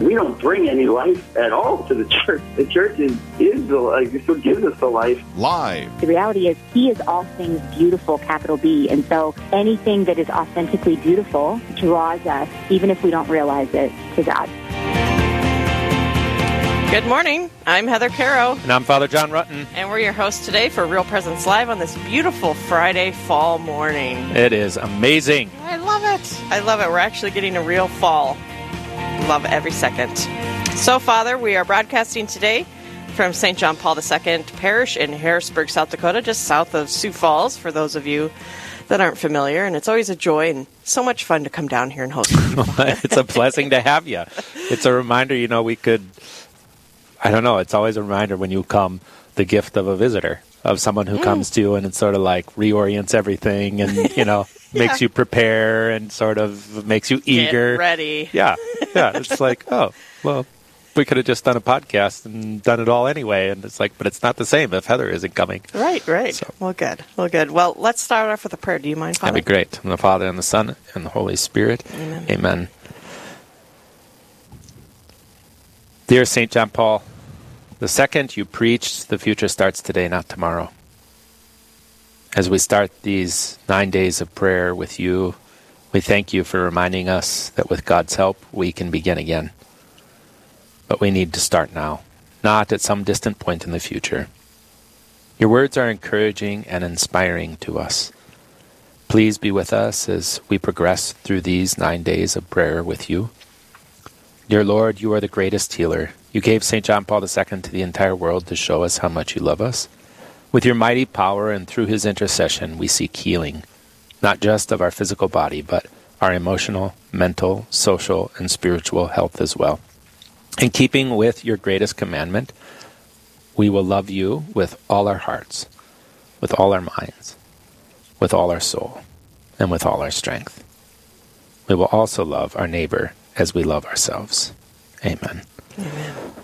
We don't bring any life at all to the church. The church is, is the life. It's what gives us the life. Live. The reality is, He is all things beautiful, capital B. And so anything that is authentically beautiful draws us, even if we don't realize it, to God. Good morning. I'm Heather Caro. And I'm Father John Rutten. And we're your hosts today for Real Presence Live on this beautiful Friday fall morning. It is amazing. I love it. I love it. We're actually getting a real fall. Love every second. So, Father, we are broadcasting today from St. John Paul II Parish in Harrisburg, South Dakota, just south of Sioux Falls, for those of you that aren't familiar. And it's always a joy and so much fun to come down here and host. it's a blessing to have you. It's a reminder, you know, we could, I don't know, it's always a reminder when you come, the gift of a visitor, of someone who mm. comes to you and it sort of like reorients everything and, you know, yeah. makes you prepare and sort of makes you eager. Get ready. Yeah. Yeah. It's like, oh, well, we could have just done a podcast and done it all anyway. And it's like, but it's not the same if Heather isn't coming. Right, right. So. Well, good. Well, good. Well, let's start off with a prayer. Do you mind, Father? That'd be great. In the Father, and the Son, and the Holy Spirit. Amen. Amen. Dear St. John Paul, the second you preached, the future starts today, not tomorrow. As we start these nine days of prayer with you, we thank you for reminding us that with God's help, we can begin again. But we need to start now, not at some distant point in the future. Your words are encouraging and inspiring to us. Please be with us as we progress through these nine days of prayer with you. Dear Lord, you are the greatest healer. You gave St. John Paul II to the entire world to show us how much you love us. With your mighty power and through his intercession, we seek healing, not just of our physical body, but our emotional, mental, social, and spiritual health as well. In keeping with your greatest commandment, we will love you with all our hearts, with all our minds, with all our soul, and with all our strength. We will also love our neighbor as we love ourselves. Amen. Amen.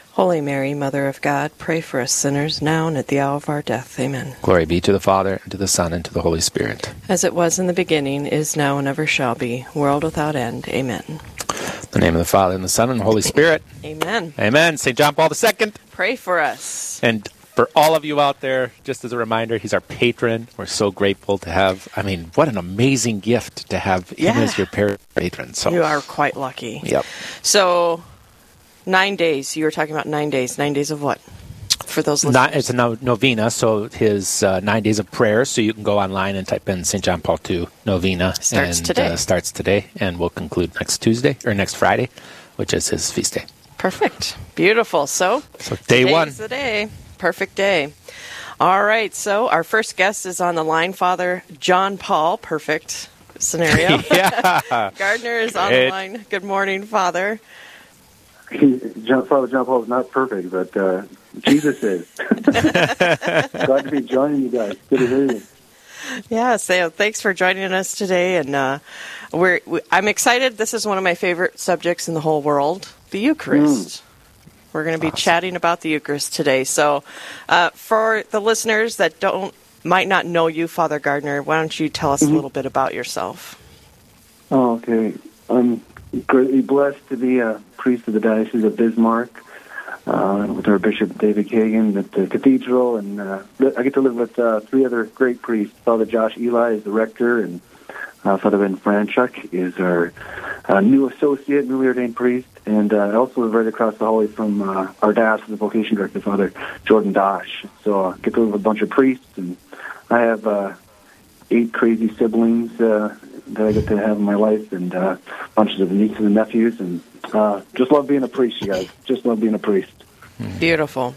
Holy Mary, Mother of God, pray for us sinners, now and at the hour of our death. Amen. Glory be to the Father, and to the Son, and to the Holy Spirit. As it was in the beginning, is now, and ever shall be, world without end. Amen. In the name of the Father, and the Son, and the Holy Spirit. Amen. Amen. St. John Paul II. Pray for us. And for all of you out there, just as a reminder, he's our patron. We're so grateful to have. I mean, what an amazing gift to have him as your patron. So you are quite lucky. Yep. So nine days. You were talking about nine days. Nine days of what? For those listeners? Not, it's a no, novena, so his uh, nine days of prayer. So you can go online and type in St. John Paul II novena. Starts and, today. Uh, starts today, and we'll conclude next Tuesday or next Friday, which is his feast day. Perfect. Beautiful. So, so day one. the day perfect day. All right, so our first guest is on the line, Father John Paul. Perfect scenario. yeah. Gardner is on the line. Good morning, Father. John, Father John Paul is not perfect, but uh, Jesus is. Glad to be joining you guys. Good to hear you. Yeah, so thanks for joining us today, and uh, we're we, I'm excited. This is one of my favorite subjects in the whole world, the Eucharist. Mm. We're going to be awesome. chatting about the Eucharist today. So, uh, for the listeners that don't might not know you, Father Gardner, why don't you tell us mm-hmm. a little bit about yourself? Oh, okay. I'm greatly blessed to be a priest of the Diocese of Bismarck uh, with our Bishop David Kagan at the cathedral, and uh, I get to live with uh, three other great priests. Father Josh Ehli is the rector, and uh, Father Ben Franchuk is our uh, new associate, newly ordained priest, and uh, I also live right across the hallway from uh, our diocese vocation director, Father Jordan Dosch. So I uh, get to live with a bunch of priests, and I have uh, eight crazy siblings uh, that I get to have in my life, and uh, bunches of nieces and nephews, and uh, just love being a priest, you guys. Just love being a priest. Beautiful.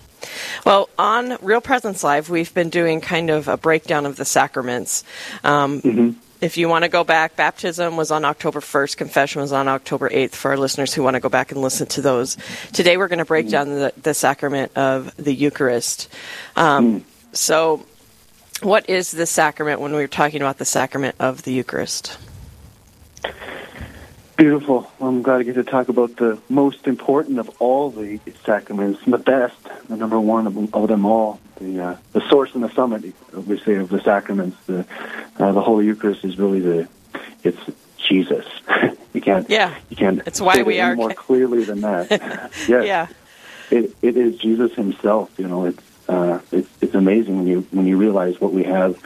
Well, on Real Presence Live, we've been doing kind of a breakdown of the sacraments. Um, mm-hmm if you want to go back, baptism was on October 1st, confession was on October 8th for our listeners who want to go back and listen to those. Today we're going to break down the, the sacrament of the Eucharist. Um, So, what is the sacrament when we're talking about the sacrament of the Eucharist? Beautiful. I'm glad to get to talk about the most important of all the sacraments, the best, the number one of, of them all, the uh, the source and the summit, we say, of the sacraments. The uh, the Holy Eucharist is really the it's Jesus. you can't Yeah. you can't It's why say it we are- more clearly than that. yes. Yeah. it, it is Jesus Himself. You know, it's uh, it's it's amazing when you when you realize what we have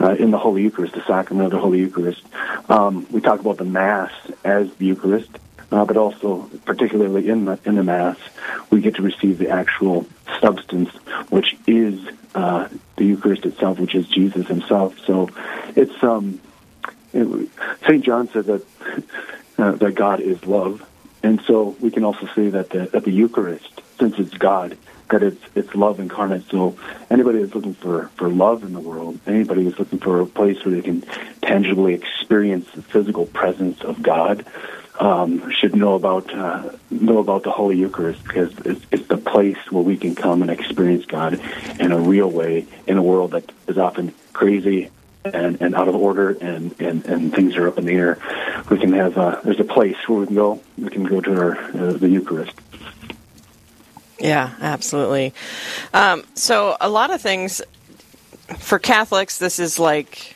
uh, in the Holy Eucharist, the sacrament of the Holy Eucharist. Um, we talk about the Mass as the Eucharist, uh, but also particularly in the in the Mass, we get to receive the actual substance, which is uh, the Eucharist itself, which is Jesus Himself. So, it's um, Saint John said that uh, that God is love, and so we can also say that the, that the Eucharist, since it's God, that it's it's love incarnate. So anybody that's looking for for love in the world, anybody that's looking for a place where they can tangibly experience the physical presence of God, um, should know about uh, know about the Holy Eucharist because it's, it's the place where we can come and experience God in a real way in a world that is often crazy and, and out of order and, and, and things are up in the air. We can have uh, there's a place where we can go. We can go to our uh, the Eucharist. Yeah, absolutely. Um, so a lot of things for Catholics, this is like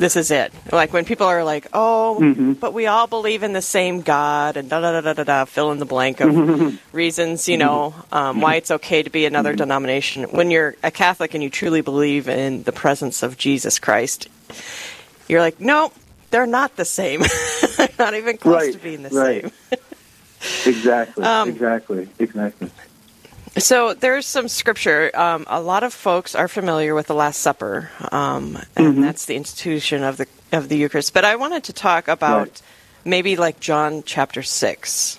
this is it. Like when people are like, "Oh, but we all believe in the same God," and da da da da da da, fill in the blank of reasons, you know, um, why it's okay to be another denomination. When you're a Catholic and you truly believe in the presence of Jesus Christ, you're like, "No, they're not the same. they're not even close Right, to being the right. same." Exactly. Um, exactly. Exactly. So there's some scripture. Um, a lot of folks are familiar with the Last Supper, um, and Mm-hmm. that's the institution of the of the Eucharist. But I wanted to talk about Right. maybe like John chapter six.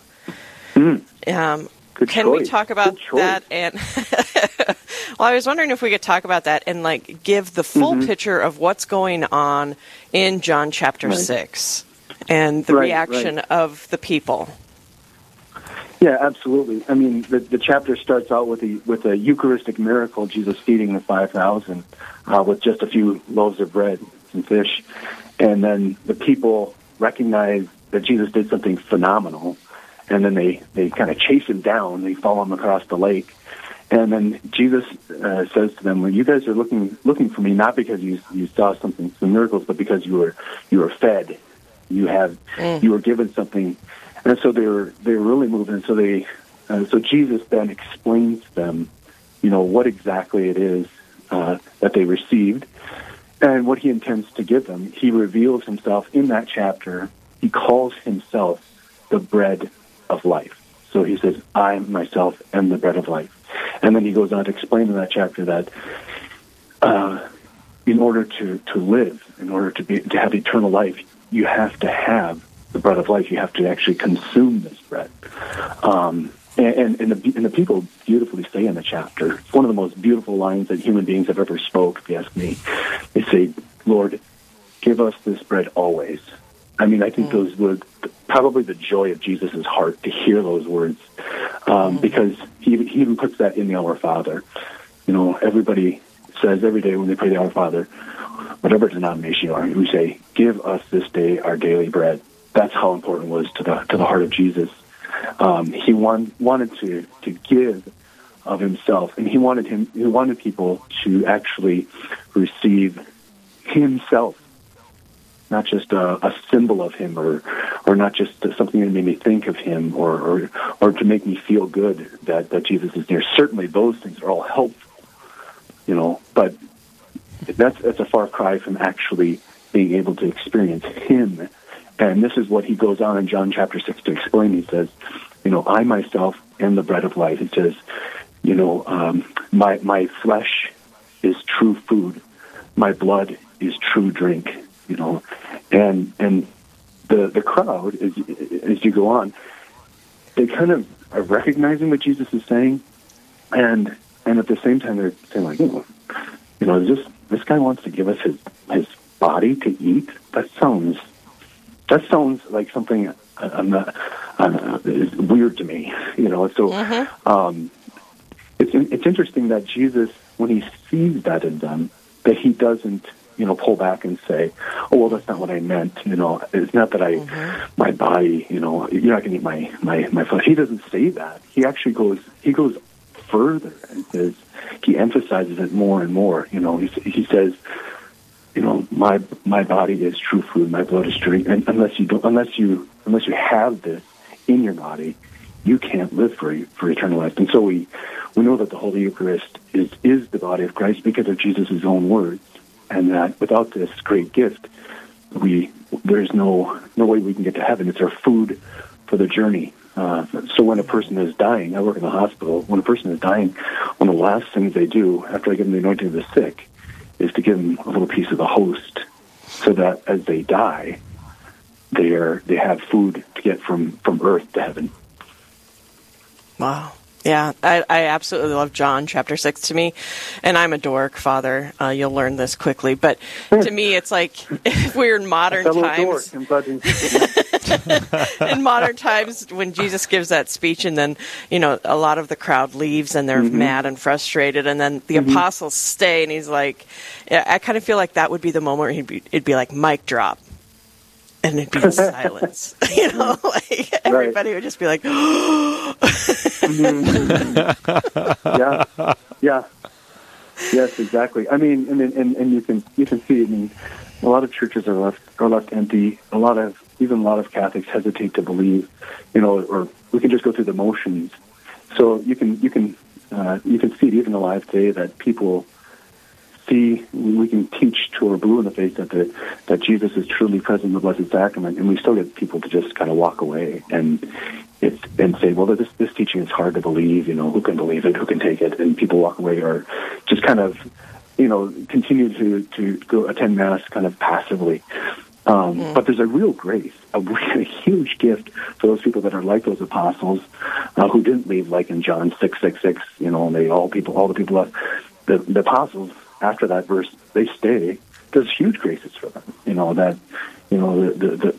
Mm. Um, can we talk about that? And well, I was wondering if we could talk about that and like give the full picture of what's going on in John chapter Mm-hmm. Right. six and the Right, reaction of the people. Yeah, absolutely. I mean, the, the chapter starts out with a with a Eucharistic miracle, Jesus feeding the five thousand uh, with just a few loaves of bread and fish, and then the people recognize that Jesus did something phenomenal, and then they they kind of chase him down. They follow him across the lake, and then Jesus uh, says to them, well, "You guys are looking looking for me not because you you saw something some miracles, but because you were you were fed, you have you were given something." And so they're they were really moved, and so they uh, so Jesus then explains them, you know, what exactly it is uh, that they received, and what he intends to give them. He reveals himself in that chapter. He calls himself the bread of life. So he says, "I myself am the bread of life," and then he goes on to explain in that chapter that. Uh, in order to, to live, in order to be to have eternal life, you have to have the bread of life. You have to actually consume this bread. Um, and, and, the, and the people beautifully say in the chapter, it's one of the most beautiful lines that human beings have ever spoke, if you ask me. They say, Lord, give us this bread always. I mean, I think those were probably the joy of Jesus' heart to hear those words, um, because he, he even puts that in the Our Father. You know, everybody says every day when they pray the Our Father, whatever denomination you are, we say, "Give us this day our daily bread." That's how important it was to the to the heart of Jesus. Um, he want, wanted to to give of himself, and he wanted him. He wanted people to actually receive himself, not just a, a symbol of him, or or not just something that made me think of him, or or or to make me feel good that that Jesus is near. Certainly, those things are all helpful, you know, but that's that's a far cry from actually being able to experience him and this is what he goes on in John chapter 6 to explain. He says, you know, I myself am the bread of life. It says, you know, um, my, my flesh is true food. My blood is true drink, you know. And, and the, the crowd, as, as you go on, they kind of are recognizing what Jesus is saying. And, and at the same time, they're saying like, you know, you know, this, this guy wants to give us his, his body to eat. That sounds that sounds like something I'm not, uh, is weird to me. You know, so um, it's it's interesting that Jesus, when he sees that in them, that he doesn't you know pull back and say, "Oh well, that's not what I meant." You know, it's not that I my body. You know, you're not going to eat my my my flesh. He doesn't say that. He actually goes he goes further and says he emphasizes it more and more. You know, he he says you know, my my body is true food, my blood is drink. And unless you don't, unless you unless you have this in your body, you can't live for for eternal life. And so we we know that the Holy Eucharist is is the body of Christ because of Jesus' own words, and that without this great gift, we there's no no way we can get to heaven. It's our food for the journey. Uh, so when a person is dying, I work in the hospital. When a person is dying, one of the last things they do after I give them the anointing of the sick is to give them a little piece of the host, so that as they die, they are they have food to get from from earth to heaven. Wow. Yeah, I, I absolutely love John chapter 6 to me. And I'm a dork, Father. Uh, you'll learn this quickly. But to me, it's like if we're in modern times. dork, I'm glad you- in modern times when Jesus gives that speech and then, you know, a lot of the crowd leaves and they're mad and frustrated and then the apostles stay and he's like, yeah, I kind of feel like that would be the moment where he'd be, it'd be like mic drop. And it'd be silence, you know. Like everybody would just be like, yeah, yeah, yes, exactly. I mean, and, and and you can you can see. I mean, a lot of churches are left are left empty. A lot of even a lot of Catholics hesitate to believe, you know, or we can just go through the motions. So you can you can uh, you can see it even alive today that people see we can teach to our blue in the face that the, that Jesus is truly present in the Blessed Sacrament, and we still get people to just kind of walk away and it's and say, well, this this teaching is hard to believe. You know, who can believe it? Who can take it? And people walk away or just kind of, you know, continue to to go attend mass kind of passively. Um, But there's a real grace, a, really huge gift for those people that are like those apostles uh, who didn't leave, like in John six six six. You know, and they all people, all the people left. The, the apostles after that verse, they stay. There's huge graces for them. You know that, you know the the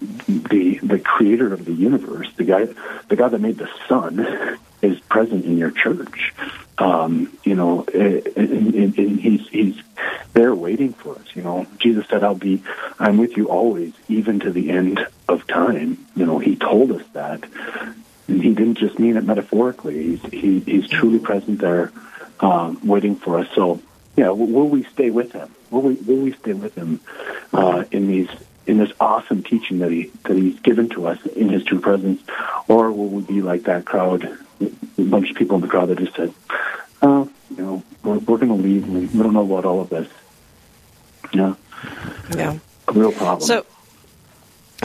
the the, creator of the universe, the guy, the guy that made the sun, is present in your church. Um, you know, and, and, and he's he's there waiting for us. You know, Jesus said, "I'll be, I'm with you always, even to the end of time." You know, he told us that, and he didn't just mean it metaphorically. He's he, he's truly present there, um, waiting for us. So, yeah, will, will we stay with him? Will we will we stay with him uh, in these in this awesome teaching that he that he's given to us in his true presence, or will we be like that crowd, a bunch of people in the crowd that just said, "Oh, you know, we're, we're going to leave. We, we don't know about all of this." Yeah, yeah. a real problem. So,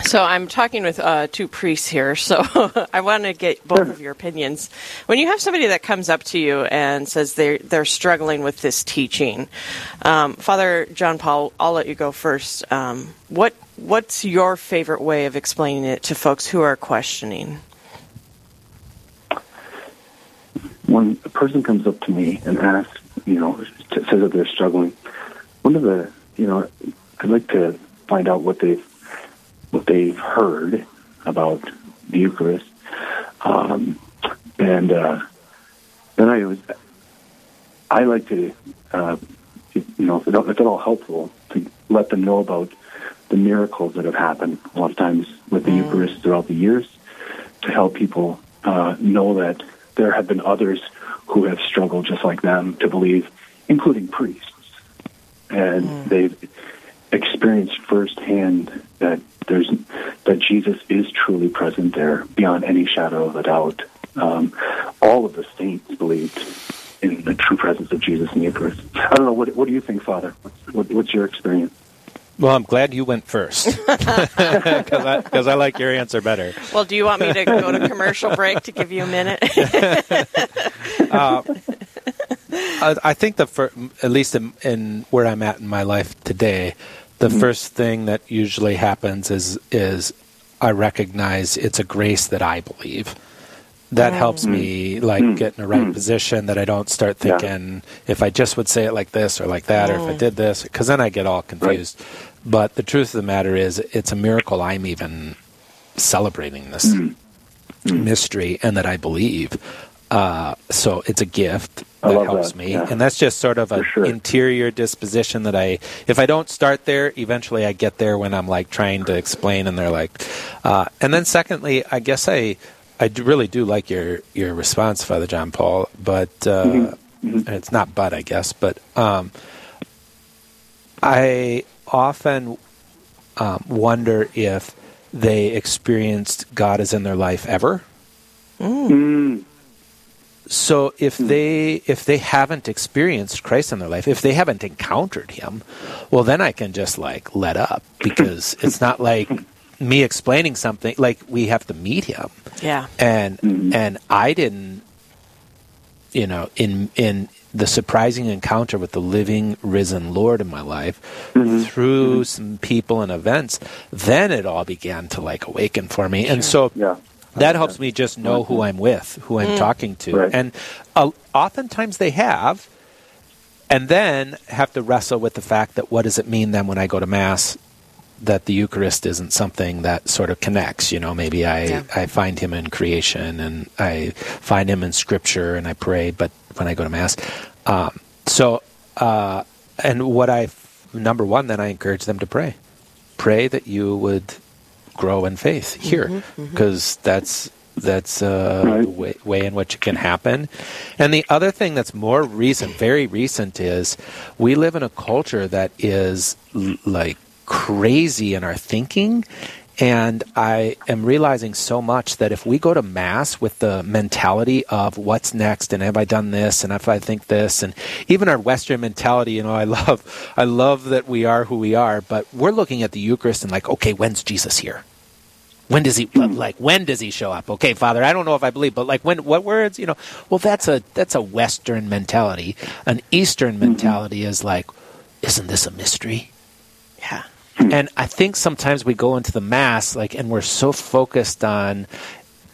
so I'm talking with uh, two priests here, so I want to get both of your opinions. When you have somebody that comes up to you and says they're they're struggling with this teaching, um, Father John Paul, I'll let you go first. Um, what what's your favorite way of explaining it to folks who are questioning? when a person comes up to me and asks, you know, says that they're struggling, one of the, you know, I'd like to find out what they've what they've heard about the Eucharist, um, and uh, then I was, I like to, uh, you know, if, it, if at all helpful, to let them know about the miracles that have happened a lot of times with the Eucharist throughout the years, to help people uh, know that there have been others who have struggled just like them to believe, including priests, and they've experienced firsthand that there's that Jesus is truly present there beyond any shadow of a doubt. Um, all of the saints believed in the true presence of Jesus in the Eucharist. I don't know. What, what do you think, Father? What's, what, what's your experience? Well, I'm glad you went first because I, 'cause I like your answer better. Well, do you want me to go to commercial break to give you a minute? I, I think the fir- at least in, in where I'm at in my life today, the first thing that usually happens is is I recognize it's a grace that I believe. That oh. helps me mm. like mm. get in the right mm. position. That I don't start Yeah. thinking if I just would say it like this or like that, or if I oh. did this, because then I get all confused. but the truth of the matter is, it's a miracle I'm even celebrating this mystery and that I believe. Uh, so it's a gift that helps that, me, yeah. and that's just sort of an sure. interior disposition that I. If I don't start there, eventually I get there when I'm like trying to explain, and they're like, uh, and then secondly, I guess I. I really do like your, your response, Father John Paul, but uh, Mm-hmm. and it's not but I guess, but um, I often um, wonder if they experienced God as in their life ever. Mm. So if they if they haven't experienced Christ in their life, if they haven't encountered Him, well, then I can just like let up because it's not like me explaining something. Like we have to meet Him, Yeah. and Mm-hmm. and I didn't, you know, in in the surprising encounter with the living risen Lord in my life Mm-hmm. through some people and events, then it all began to like awaken for me, and so Yeah. That helps me just know who I'm with, who I'm talking to, Right. and uh, oftentimes they have, and then have to wrestle with the fact that what does it mean then when I go to mass that the Eucharist isn't something that sort of connects. You know, maybe I Yeah. I find him in creation and I find him in Scripture and I pray, but when I go to mass, um, so uh, and what I number one, then I encourage them to pray, pray that you would grow in faith here, because that's that's uh, Right. the way, way in which it can happen. And the other thing that's more recent, very recent, is we live in a culture that is l- like crazy in our thinking. And I am realizing so much that if we go to mass with the mentality of what's next and have I done this and if I think this and even our Western mentality, you know, I love, I love that we are who we are, but we're looking at the Eucharist and like, okay, when's Jesus here? When does he like? When does he show up? Okay, Father, I don't know if I believe, but like when? What words? You know? Well, that's a that's a Western mentality. An Eastern mm-hmm. mentality is like, isn't this a mystery? Yeah. Hmm. And I think sometimes we go into the mass like, and we're so focused on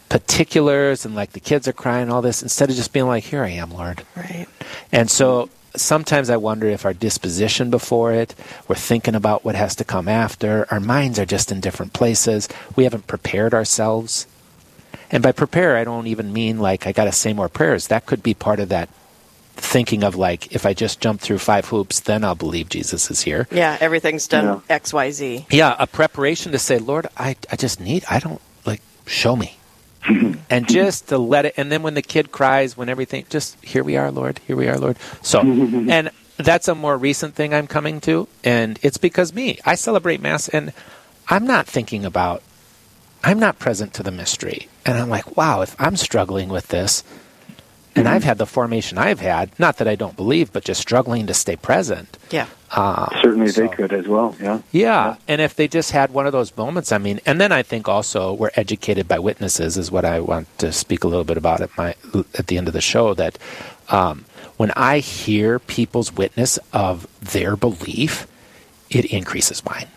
particulars and like the kids are crying all this instead of just being like, here I am, Lord. Right. And so sometimes I wonder if our disposition before it, we're thinking about what has to come after, our minds are just in different places. We haven't prepared ourselves. And by prepare, I don't even mean like I got to say more prayers. That could be part of that thinking of like, if I just jump through five hoops, then I'll believe Jesus is here. Yeah. Everything's done Yeah. X, Y, Z. Yeah, a preparation to say, Lord, I, I just need, I don't, like, show me. and just to let it, and then when the kid cries, when everything, just, here we are, Lord, here we are, Lord. So, and that's a more recent thing I'm coming to, and it's because me. I celebrate Mass, and I'm not thinking about, I'm not present to the mystery. And I'm like, wow, if I'm struggling with this, and I've had the formation I've had, not that I don't believe, but just struggling to stay present. Yeah. Uh, Certainly so- they could as well. Yeah. yeah, and if they just had one of those moments, I mean, and then I think also we're educated by witnesses is what I want to speak a little bit about at my at the end of the show. That um, when I hear people's witness of their belief, it increases mine.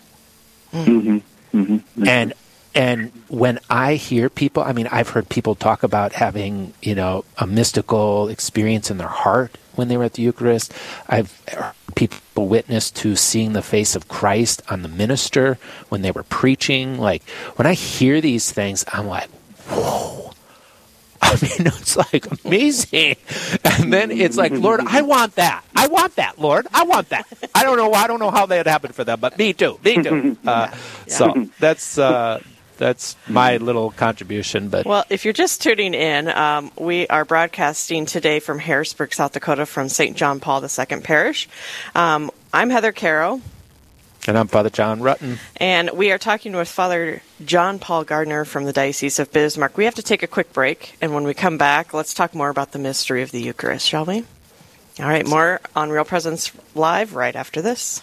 Mm-hmm. Mm-hmm. And and when I hear people, I mean, I've heard people talk about having you know a mystical experience in their heart when they were at the Eucharist. I've heard people witness to seeing the face of Christ on the minister when they were preaching. Like when I hear these things, I'm like, whoa. I mean, it's like amazing. And then it's like, Lord, I want that. I want that, Lord. I want that. I don't know. I don't know how that happened for them, but me too. Me too. Uh, So that's uh, that's my little contribution. But Well, if you're just tuning in, um, we are broadcasting today from Harrisburg, South Dakota, from St. John Paul II Parish. Um, I'm Heather Carroll. and I'm Father John Rutten. and we are talking with Father John Paul Gardner from the Diocese of Bismarck. We have to take a quick break, and when we come back, let's talk more about the mystery of the Eucharist, shall we? All right, more on Real Presence Live right after this.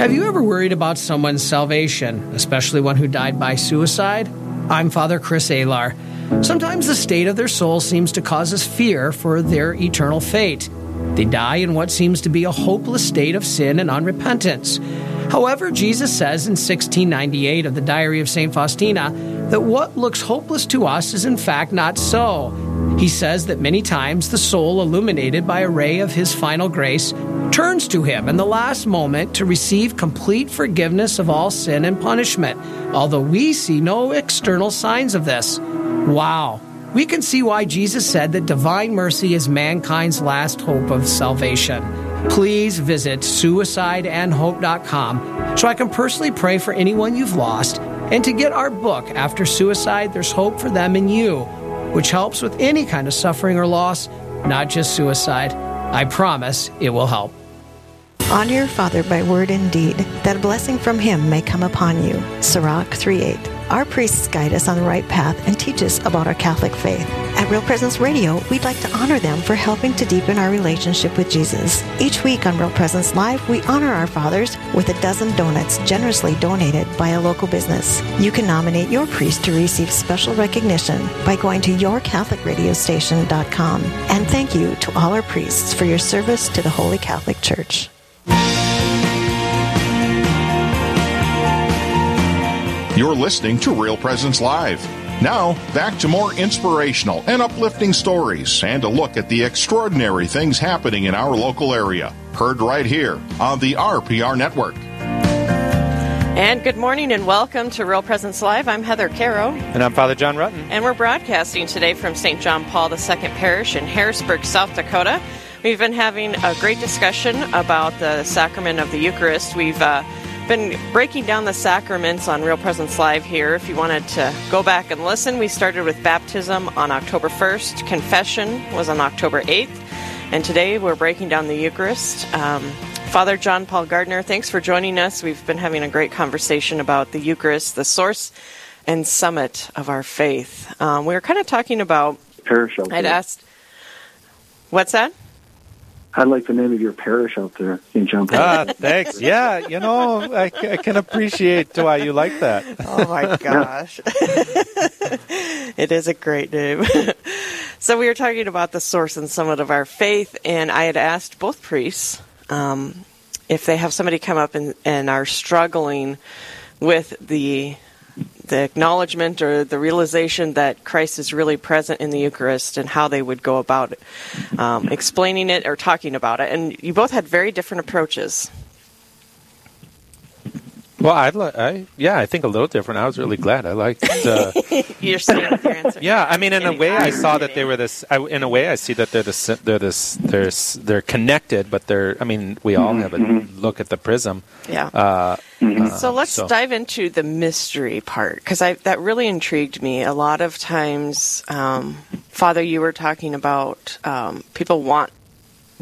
Have you ever worried about someone's salvation, especially one who died by suicide? I'm Father Chris Alar. Sometimes the state of their soul seems to cause us fear for their eternal fate. They die in what seems to be a hopeless state of sin and unrepentance. However, Jesus says in 1698 of the Diary of St. Faustina that what looks hopeless to us is in fact not so. He says that many times the soul, illuminated by a ray of his final grace, turns to him in the last moment to receive complete forgiveness of all sin and punishment, although we see no external signs of this. Wow. We can see why Jesus said that divine mercy is mankind's last hope of salvation. Please visit suicideandhope.com so I can personally pray for anyone you've lost and to get our book, After Suicide, There's Hope for Them and You, which helps with any kind of suffering or loss, not just suicide. I promise it will help. Honor your father by word and deed, that a blessing from him may come upon you. Sirach 3 8. Our priests guide us on the right path and teach us about our Catholic faith. At Real Presence Radio, we'd like to honor them for helping to deepen our relationship with Jesus. Each week on Real Presence Live, we honor our fathers with a dozen donuts generously donated by a local business. You can nominate your priest to receive special recognition by going to yourcatholicradiostation.com. And thank you to all our priests for your service to the Holy Catholic Church. You're listening to Real Presence Live. Now, back to more inspirational and uplifting stories and a look at the extraordinary things happening in our local area. Heard right here on the RPR Network. And good morning and welcome to Real Presence Live. I'm Heather Caro. And I'm Father John Rutten. And we're broadcasting today from St. John Paul II Parish in Harrisburg, South Dakota. We've been having a great discussion about the sacrament of the Eucharist. We've uh, been breaking down the sacraments on Real Presence Live here. If you wanted to go back and listen, we started with baptism on October 1st, confession was on October 8th, and today we're breaking down the Eucharist. Um, Father John Paul Gardner, thanks for joining us. We've been having a great conversation about the Eucharist, the source and summit of our faith. Um, we were kind of talking about. Parish I'd asked. What's that? I like the name of your parish out there, St. John Paul. Ah, thanks. Yeah, you know, I, I can appreciate why you like that. Oh my gosh. it is a great name. so we were talking about the source and summit of our faith, and I had asked both priests um, if they have somebody come up and, and are struggling with the the acknowledgement or the realization that Christ is really present in the Eucharist and how they would go about um, explaining it or talking about it. And you both had very different approaches. Well, I'd li- I yeah, I think a little different. I was really glad. I liked. Uh, You're staying with your answer. yeah, I mean, in a way, I saw that they were this. I, in a way, I see that they're this. They're this. They're they're connected, but they're. I mean, we all have a look at the prism. Yeah. Uh, so let's so- dive into the mystery part because that really intrigued me. A lot of times, um, Father, you were talking about um, people want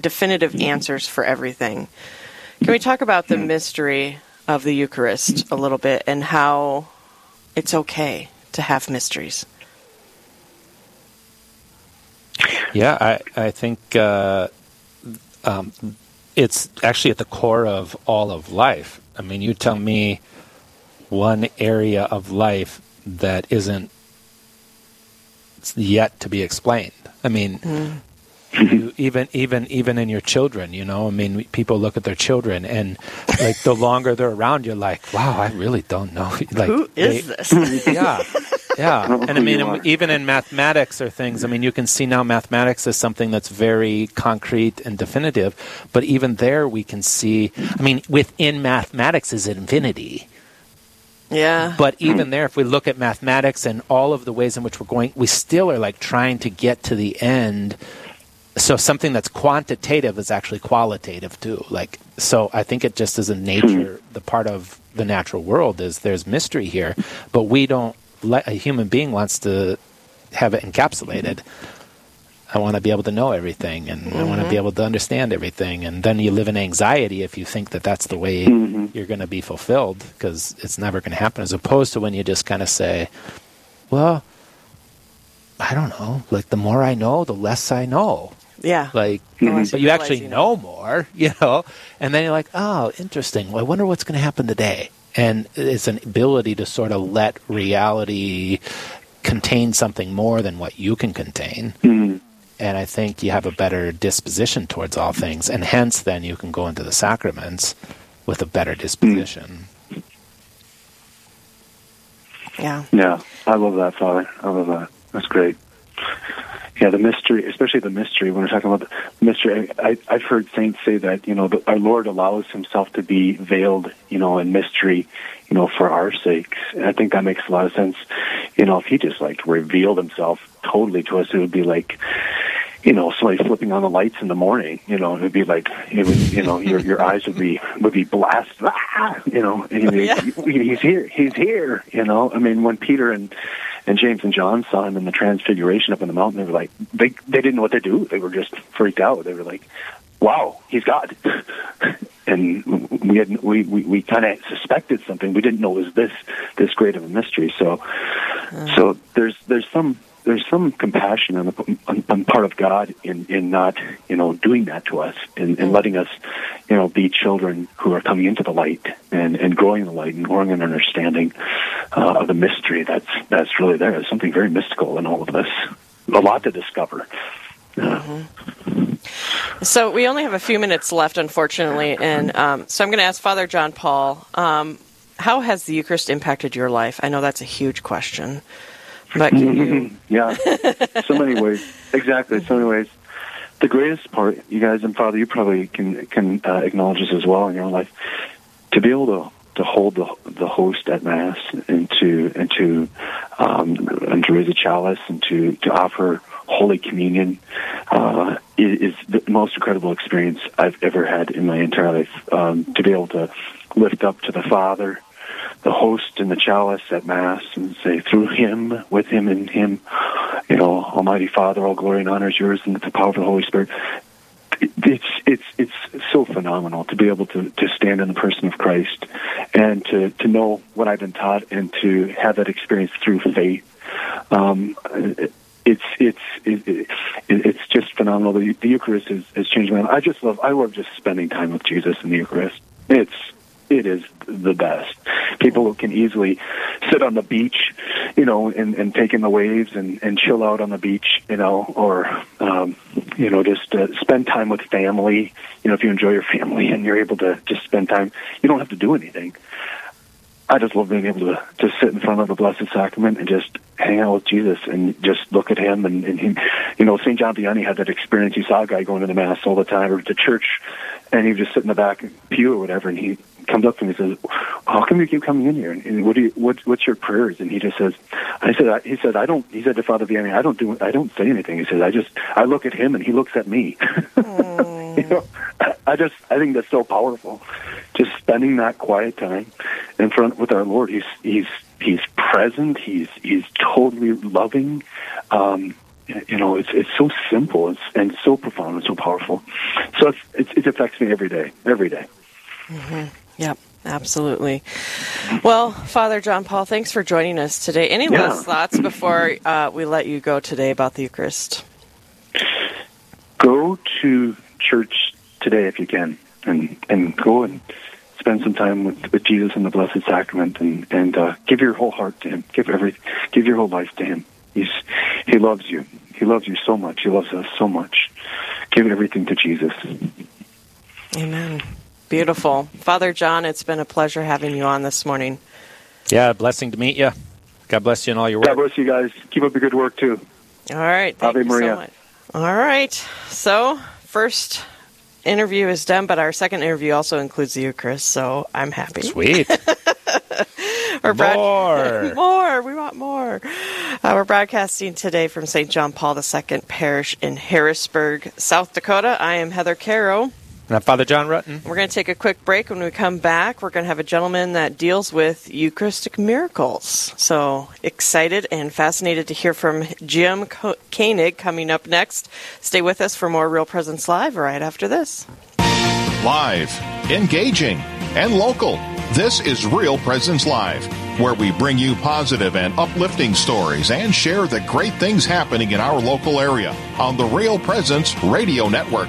definitive answers for everything. Can we talk about the mystery of the Eucharist a little bit and how it's okay to have mysteries? Yeah, I I think uh, um, it's actually at the core of all of life. I mean, you tell me one area of life that isn't yet to be explained. I mean, you, even even even in your children, you know. I mean, people look at their children, and like the longer they're around, you're like, wow, I really don't know. Like, Who is they- this? yeah, yeah. And I mean, you even in mathematics or things, I mean, you can see now mathematics is something that's very concrete and definitive. But even there, we can see. I mean, within mathematics is infinity. yeah. But even there, if we look at mathematics and all of the ways in which we're going, we still are like trying to get to the end so something that's quantitative is actually qualitative too. Like so, I think it just is a nature. the part of the natural world is there's mystery here, but we don't. Let, a human being wants to have it encapsulated. I want to be able to know everything, and I want to be able to understand everything. And then you live in anxiety if you think that that's the way Mhm. you're going to be fulfilled, because it's never going to happen. As opposed to when you just kind of say, "Well, I don't know. Like the more I know, the less I know." Yeah. Like, The less but you you actually you know more, you know, and then you're like, oh, interesting. Well, I wonder what's going to happen today. And it's an ability to sort of let reality contain something more than what you can contain. Mhm. And I think you have a better disposition towards all things, and hence then you can go into the sacraments with a better disposition. Yeah. Yeah, I love that, Father. I love that. That's great. Yeah, the mystery, especially the mystery. When we're talking about the mystery, I, I've heard saints say that you know the, our Lord allows Himself to be veiled, you know, in mystery, you know, for our sakes. And I think that makes a lot of sense. You know, if He just like revealed Himself totally to us, it would be like, you know, somebody flipping on the lights in the morning. You know, it would be like it would, you know, your your eyes would be would be blasted. Ah, you know, and Yeah. he's here, he's here. You know, I mean, when Peter and and James and John saw him in the transfiguration up in the mountain, they were like, they they didn't know what to do. They were just freaked out. They were like, "Wow, he's God." and we had we we, we kind of suspected something. We didn't know it was this this great of a mystery. So so there's there's some there's some compassion on the on, on part of God in in not you know doing that to us and, and letting us you know be children who are coming into the light and and growing in the light and growing in understanding uh, of the mystery that's that's really there. There's something very mystical in all of this. A lot to discover. So we only have a few minutes left, unfortunately, and um, so I'm going to ask Father John Paul, um, how has the Eucharist impacted your life? I know that's a huge question, but can you? yeah, so many ways. Exactly, so many ways. The greatest part, you guys and Father, you probably can can uh, acknowledge this as well in your own life. To be able to to hold the the host at mass and to and to um, and to raise a chalice and to to offer Holy Communion uh, is, is the most incredible experience I've ever had in my entire life. Um, to be able to lift up to the Father the host and the chalice at Mass and say, through him, with him, in him, you know, Almighty Father, all glory and honor is yours, and the power of the Holy Spirit. It's it's it's so phenomenal to be able to, to stand in the person of Christ and to, to know what I've been taught and to have that experience through faith. Um, it's it's it, it, it's just phenomenal. The, the Eucharist has, has changed my life. I just love I love just spending time with Jesus in the Eucharist. It's it is the best. People who can easily sit on the beach, you know, and, and take in the waves and, and chill out on the beach, you know, or, um, you know, just uh, spend time with family. You know, if you enjoy your family and you're able to just spend time, you don't have to do anything. I just love being able to to sit in front of the Blessed Sacrament and just hang out with Jesus and just look at him and, and he, you know, St. John Vianney had that experience. He saw a guy going to the Mass all the time or to church and he would just sit in the back pew or whatever and he comes up to me and says, how come you keep coming in here? And, and what do you, what, what's your prayers? And he just says, I said, I, he said, I don't, he said to Father Vianney, I don't do, I don't say anything. He says, I just, I look at him and he looks at me. you know, I, I just, I think that's so powerful. Just spending that quiet time in front with our Lord. He's, he's, he's present. He's, he's totally loving. Um, you know, it's it's so simple it's, and so profound and so powerful. So it's, it's, it affects me every day, every day. hmm Yep, absolutely. Well, Father John Paul, thanks for joining us today. Any Yeah. last thoughts before uh, we let you go today about the Eucharist? Go to church today if you can, and and go and spend some time with, with Jesus in the Blessed Sacrament, and and uh, give your whole heart to Him. Give every, give your whole life to Him. He's He loves you. He loves you so much. He loves us so much. Give everything to Jesus. Amen. Beautiful. Father John, it's been a pleasure having you on this morning. Yeah, blessing to meet you. God bless you in all your work. God bless you guys. Keep up the good work too. All right. Thank Ave you Maria. so much. All right. So, first interview is done, but our second interview also includes the Eucharist, so I'm happy. Sweet. We're broad- More. more. We want more. Uh, we're broadcasting today from St. John Paul II Parish in Harrisburg, South Dakota. I am Heather Caro. And I'm Father John Rutten. We're going to take a quick break. When we come back, we're going to have a gentleman that deals with Eucharistic miracles. So excited and fascinated to hear from Jim Koenig coming up next. Stay with us for more Real Presence Live right after this. Live, engaging, and local. This is Real Presence Live, where we bring you positive and uplifting stories and share the great things happening in our local area on the Real Presence Radio Network.